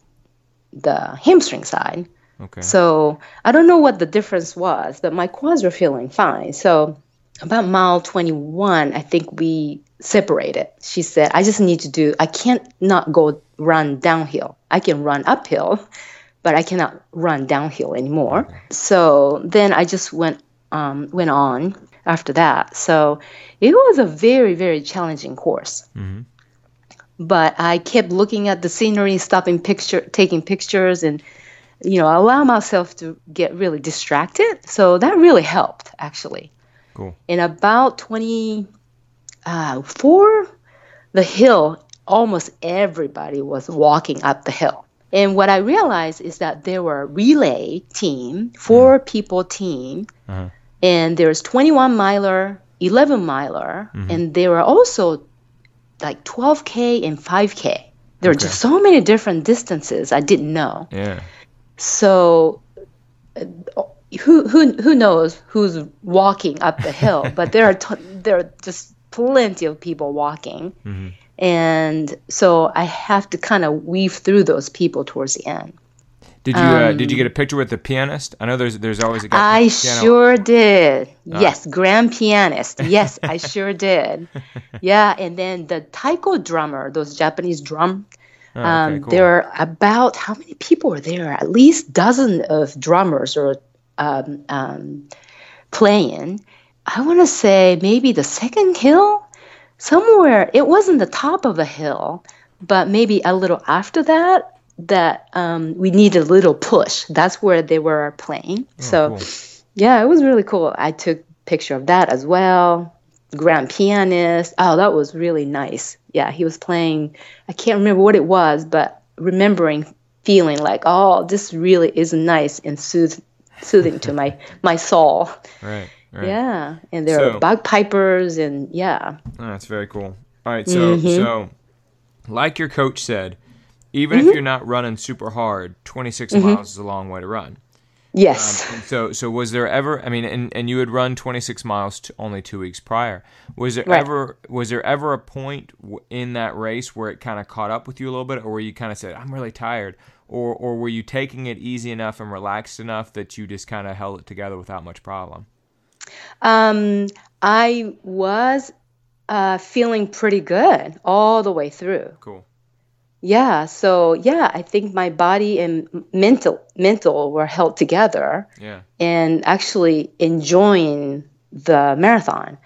the hamstring side. Okay. so i don't know what the difference was but my quads were feeling fine. So about mile 21 i think we separated. She said i just need to do i can't not go run downhill. I can run uphill but I cannot run downhill anymore. So then I just went um, went on after that. So it was a very very challenging course. Mhm. But I kept looking at the scenery, stopping picture, taking pictures, and you know allow myself to get really distracted. So that really helped actually. Cool. In about twenty uh, four, the hill almost everybody was walking up the hill. And what I realized is that there were relay team, four people team, Uh-huh. and there's 21 miler, 11 miler, and there were also like 12k and 5k. There were Okay. just so many different distances I didn't know. Yeah. So uh, who who who knows who's walking up the hill? but there are t- there are just plenty of people walking, Mhm. And so I have to kind of weave through those people towards the end. Did you uh, did you get a picture with the pianist? I know there's there's always a guy. Um, I sure did. Ah. Yes, grand pianist. Yes, I sure did. Yeah, and then the taiko drummer, those Japanese drum. Oh, okay, um, cool. There are about how many people were there? At least dozen of drummers or um, um, playing. I want to say maybe the second hill, somewhere. It wasn't the top of the hill, but maybe a little after that. That um, we needed a little push. That's where they were playing. so. cool. Yeah, it was really cool. I took picture of that as well. Grand pianist. Oh, that was really nice. Yeah, he was playing. I can't remember what it was, but remembering feeling like, oh, this really is nice and sooth- soothing to my my soul. Right. Right. Yeah, and there So- are bagpipers and yeah. Oh, that's very cool. All right, so Mm-hmm. so like your coach said, even Mm-hmm. if you're not running super hard, 26 miles is a long way to run. Yes. Um, so, so was there ever? I mean, and, and you had run 26 miles t- only two weeks prior. Was there Right. ever was there ever a point w- in that race where it kind of caught up with you a little bit, or where you kind of said, "I'm really tired," or or were you taking it easy enough and relaxed enough that you just kind of held it together without much problem? Um, I was uh, feeling pretty good all the way through. Cool. Yeah. So yeah, I think my body and mental mental were held together Yeah. and actually enjoying the marathon.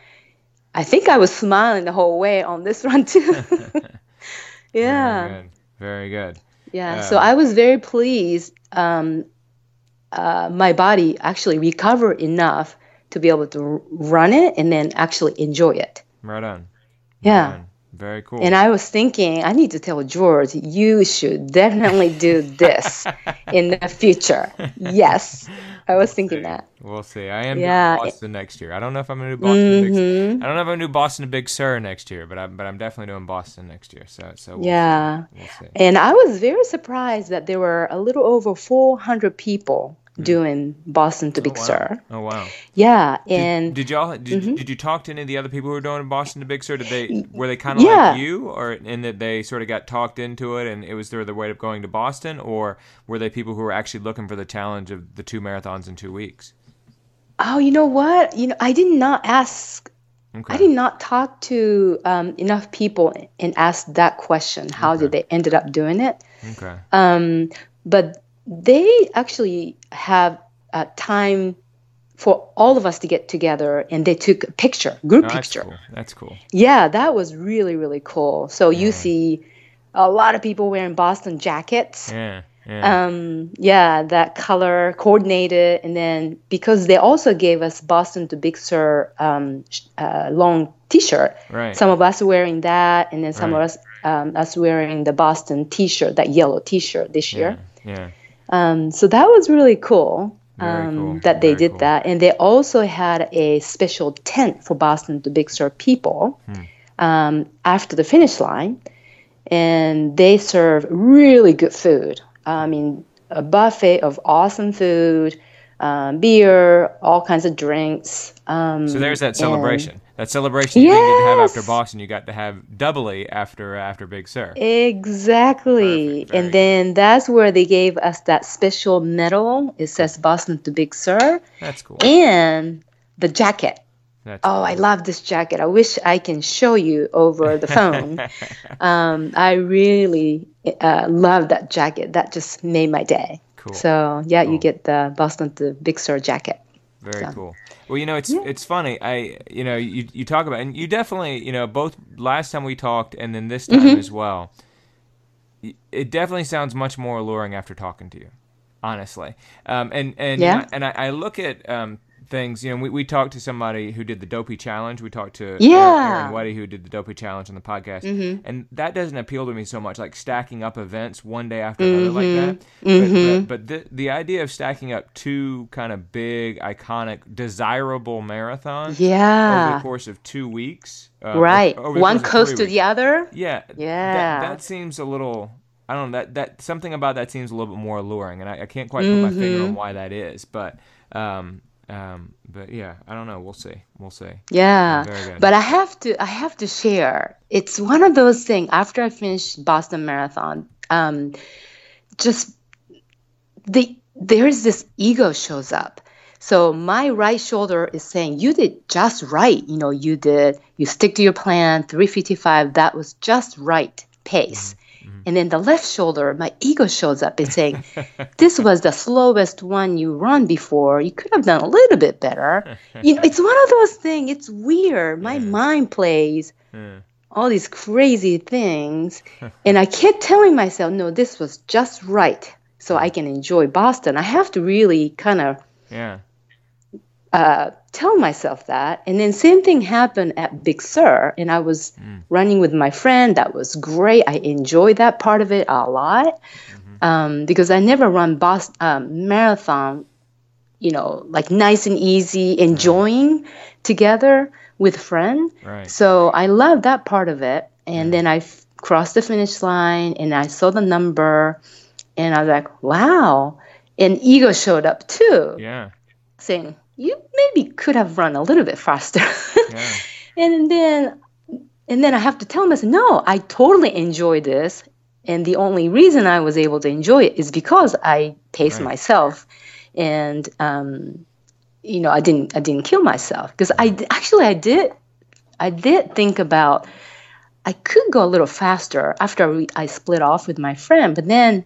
I think I was smiling the whole way on this run too. yeah. Very good. Very good. Yeah, Yeah. so I was very pleased. Um, uh, my body actually recovered enough to be able to run it and then actually enjoy it. Right on. Yeah. Right on. Very cool. And I was thinking, I need to tell George, you should definitely do this in the future. Yes, I was thinking see. that. We'll see. I am Yeah. doing Boston next year. I don't know if I'm going to do Boston. to Big. Mm-hmm. I don't know if I'm to do Boston to Big Sur next year, but I'm but I'm definitely doing Boston next year. So so we'll Yeah. See. We'll see. And I was very surprised that there were a little over 400 people doing Boston to Big Hmm. wow. Sur. Oh wow. Yeah, and did y'all did, Mhm. did you talk to any of the other people who were doing Boston to Big Sur? Did they were they kind of Yeah. like you, or in that they sort of got talked into it and it was their the way of going to Boston, or were they people who were actually looking for the challenge of the two marathons in two weeks? oh, you know what? You know, I did not ask Okay. I did not talk to um, enough people and ask that question. How Okay. did they ended up doing it? Okay. Um, but they actually have uh, time for all of us to get together, and they took a picture, group No, that's picture. cool. That's cool. Yeah, that was really really cool. So you see a lot of people wearing Boston jackets. Yeah. Yeah. Um, yeah, that color coordinated, and then because they also gave us Boston to Big Sur um, sh- uh, long T-shirt. right. Some of us wearing that, and then some Right. of us um, us wearing the Boston T-shirt, that yellow T-shirt this year. Yeah. Yeah. Um, so that was really cool. Um, cool, that they very did cool. that, and they also had a special tent for Boston to Big Sur people Hmm. um, after the finish line, and they serve really good food. I mean, a buffet of awesome food, um, beer, all kinds of drinks. Um, So there's that celebration. That celebration you didn't get to have after Boston, you got to have doubly after after Big Sur. Exactly. And then that's where they gave us that special medal. It says Boston to Big Sur That's cool. and the jacket. That's Oh, I love this jacket. I wish I can show you over the phone. um, I really uh, love that jacket. That just made my day. cool. So yeah, Cool. you get the Boston to Big Sur jacket. Very So- cool. Well, you know, it's it's funny. I you know you you talk about and you definitely you know both last time we talked and then this time Mm-hmm. as well. It definitely sounds much more alluring after talking to you, honestly. Um, and and Yeah. and I, I look at um, things. You know, we, we talked to somebody who did the Dopey Challenge. We talked to Aaron- Yeah. Aaron Weddy who did the Dopey Challenge on the podcast, Mm-hmm. and that doesn't appeal to me so much. Like stacking up events one day after another like Mm-hmm. that. But, but, but the the idea of stacking up two kind of big, iconic, desirable marathons yeah, over the course of two weeks, uh, Right. over One coast to weeks. the other. Yeah. Yeah. That, seems a little. I don't know that that something about that seems a little bit more alluring, and I, I can't quite put my finger Mm-hmm. on why that is, but um um but yeah, I don't know. We'll see. We'll see. Yeah. But I have to I have to share. It's one of those things after I finished Boston Marathon, um just the there's this ego shows up. So my right shoulder is saying, You did just right. You know, you did you stick to your plan, 355, that was just right pace. Mm-hmm. And then the left shoulder, my ego shows up and saying, This was the slowest one you run before. You could have done a little bit better. You know, it's one of those things, it's weird. My mind plays Yeah. all these crazy things. and I kept telling myself, no, this was just right. So I mm-hmm. can enjoy Boston. I have to really kind of Yeah. Uh, tell myself that. And then same thing happened at Big Sur, and I was running with my friend. That was great. I enjoyed that part of it a lot um, because I never run Boston um, marathon, you know, like nice and easy, enjoying together with friend. Right. So I love that part of it. And then I f- crossed the finish line and I saw the number and I was like, wow. and ego showed up too, Yeah. saying you maybe could have run a little bit faster. Yeah. and then and then I have to tell myself, no, I totally enjoy this. And the only reason I was able to enjoy it is because I paced Right. myself, and um, you know, I didn't I didn't kill myself because I actually I did I did think about I could go a little faster after I split off with my friend, but then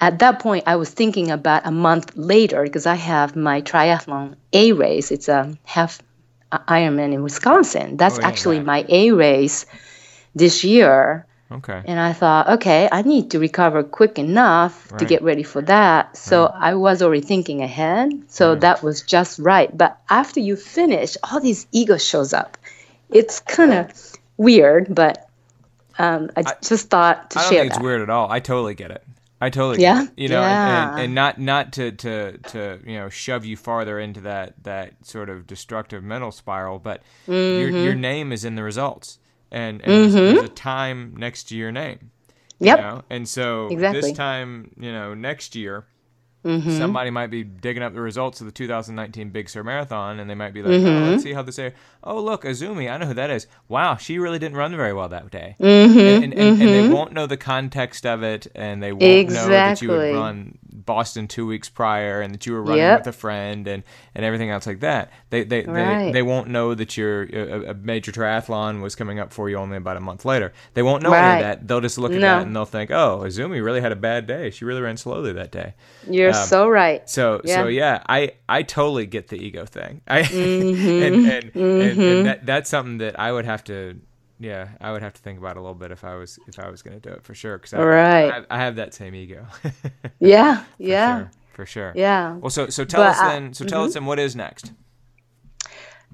at that point I was thinking about a month later because I have my triathlon A race. It's a half uh, Ironman in Wisconsin. That's Oh, yeah, actually right. my A race this year. Okay. And I thought, okay, I need to recover quick enough to get ready for that. So I was already thinking ahead. So Right. that was just right. But after you finish, all these ego shows up. It's kind of weird, but um, I, just thought to I don't share think it's weird at all. I totally get it. I totally Yeah? it. You know, and, and, Yeah. and not not to, to to you know shove you farther into that that sort of destructive mental spiral, but your Mm-hmm. your name is in the results, and, and there's, there's a time next to your name. you Yep. know? And so Exactly. this time, you know, next year, Mm-hmm. somebody might be digging up the results of the 2019 Big Sur Marathon, and they might be like, Mm-hmm. "Oh, let's see how this." Area. Oh, look, Azumi, I know who that is. Wow, she really didn't run very well that day. Mm-hmm. And, and, and, and they won't know the context of it, and they won't know that you Exactly. run Boston two weeks prior, and that you were running Yep. with a friend, and, and everything else like that. They they, they, Right. they won't know that your a, a major triathlon was coming up for you only about a month later. They won't know any of that. They'll just look at No. that and they'll think, "Oh, Azumi really had a bad day. She really ran slowly that day." You're Um, so right. So so Yeah. yeah, I I totally get the ego thing. I Mm-hmm. and and, and, and that, that's something that I would have to yeah I would have to think about it a little bit if I was if I was going to do it for sure because I, Right. I, I have that same ego. Yeah, For yeah, sure, for sure. yeah. Well, so so tell But us I- then. So tell us then what is next.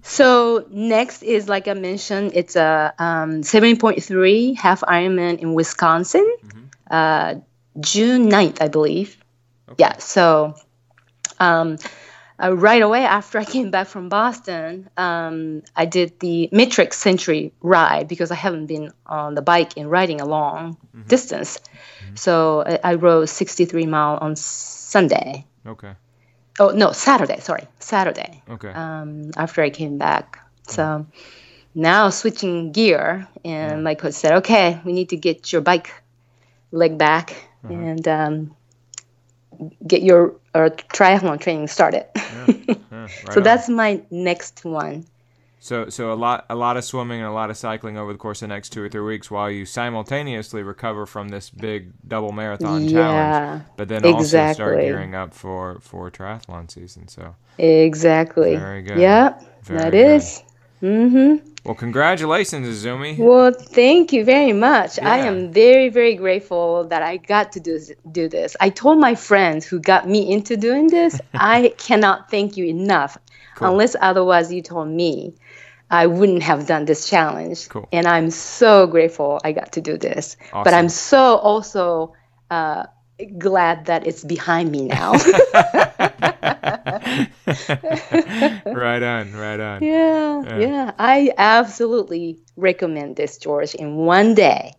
So next is like I mentioned, it's a um, 7.3 half Ironman in Wisconsin, uh, June 9th, I believe. Yeah. So um, uh, right away after I came back from Boston, um, I did the metric Century ride because I haven't been on the bike and riding a long distance. So I, I rode 63 mile on Sunday. Okay. Oh no, Saturday. Sorry, Saturday Okay. um, after I came back. So now switching gear, and my coach said, "Okay, we need to get your bike leg back and um, get your uh, triathlon training started." Yeah, right so on. that's my next one. So so a lot a lot of swimming and a lot of cycling over the course of the next two or three weeks while you simultaneously recover from this big double marathon Yeah, challenge. But then also start gearing up for for triathlon season. So Exactly. Very good. Yep, Very that good. is. Mm-hmm. Well, congratulations, Izumi. Well, thank you very much. I am very, very grateful that I got to do do this. I told my friends who got me into doing this, I cannot thank you enough. Cool. Unless otherwise you told me, I wouldn't have done this challenge. Cool. And I'm so grateful I got to do this. Awesome. But I'm so also uh, glad that it's behind me now. right on, right on. Yeah, Yeah. yeah, I absolutely recommend this, George. In one day,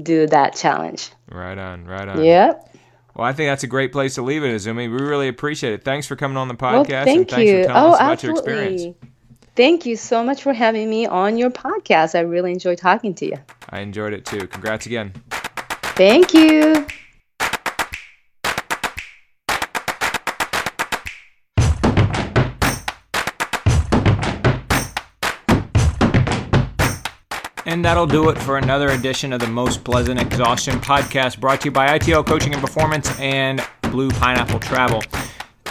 do that challenge. Right on, right on. Yep. Well, I think that's a great place to leave it, Izumi. We really appreciate it. Thanks for coming on the Well, podcast and thank thanks you. for telling Oh, us about your experience. absolutely. Thank you so much for having me on your podcast. I really enjoyed talking to you. I enjoyed it too. Congrats again. Thank you. And that'll do it for another edition of the Most Pleasant Exhaustion podcast brought to you by ITL Coaching and Performance and Blue Pineapple Travel.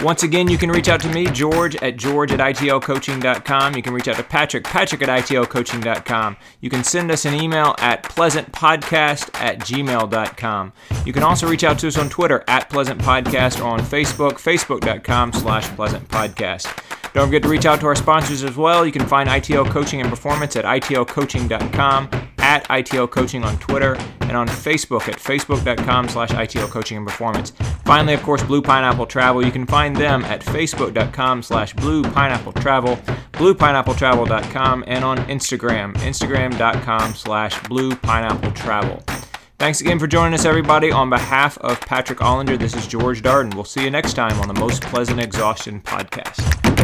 Once again, you can reach out to me, George, at george at itlcoaching.com. You can reach out to Patrick, patrick at itlcoaching.com. You can send us an email at pleasantpodcast at gmail.com. You can also reach out to us on Twitter at Pleasant Podcast or on Facebook, facebook.com slash Pleasant Podcast. Don't forget to reach out to our sponsors as well. You can find ITL Coaching and Performance at itlcoaching.com, at ITL Coaching on Twitter, and on Facebook at facebook.com slash ITL Coaching and Performance. Finally, of course, Blue Pineapple Travel. You can find them at facebook.com slash Blue Pineapple Travel, bluepineappletravel.com, and on Instagram, instagram.com slash Blue Pineapple Travel. Thanks again for joining us, everybody. On behalf of Patrick Ollander, this is George Darden. We'll see you next time on the Most Pleasant Exhaustion podcast.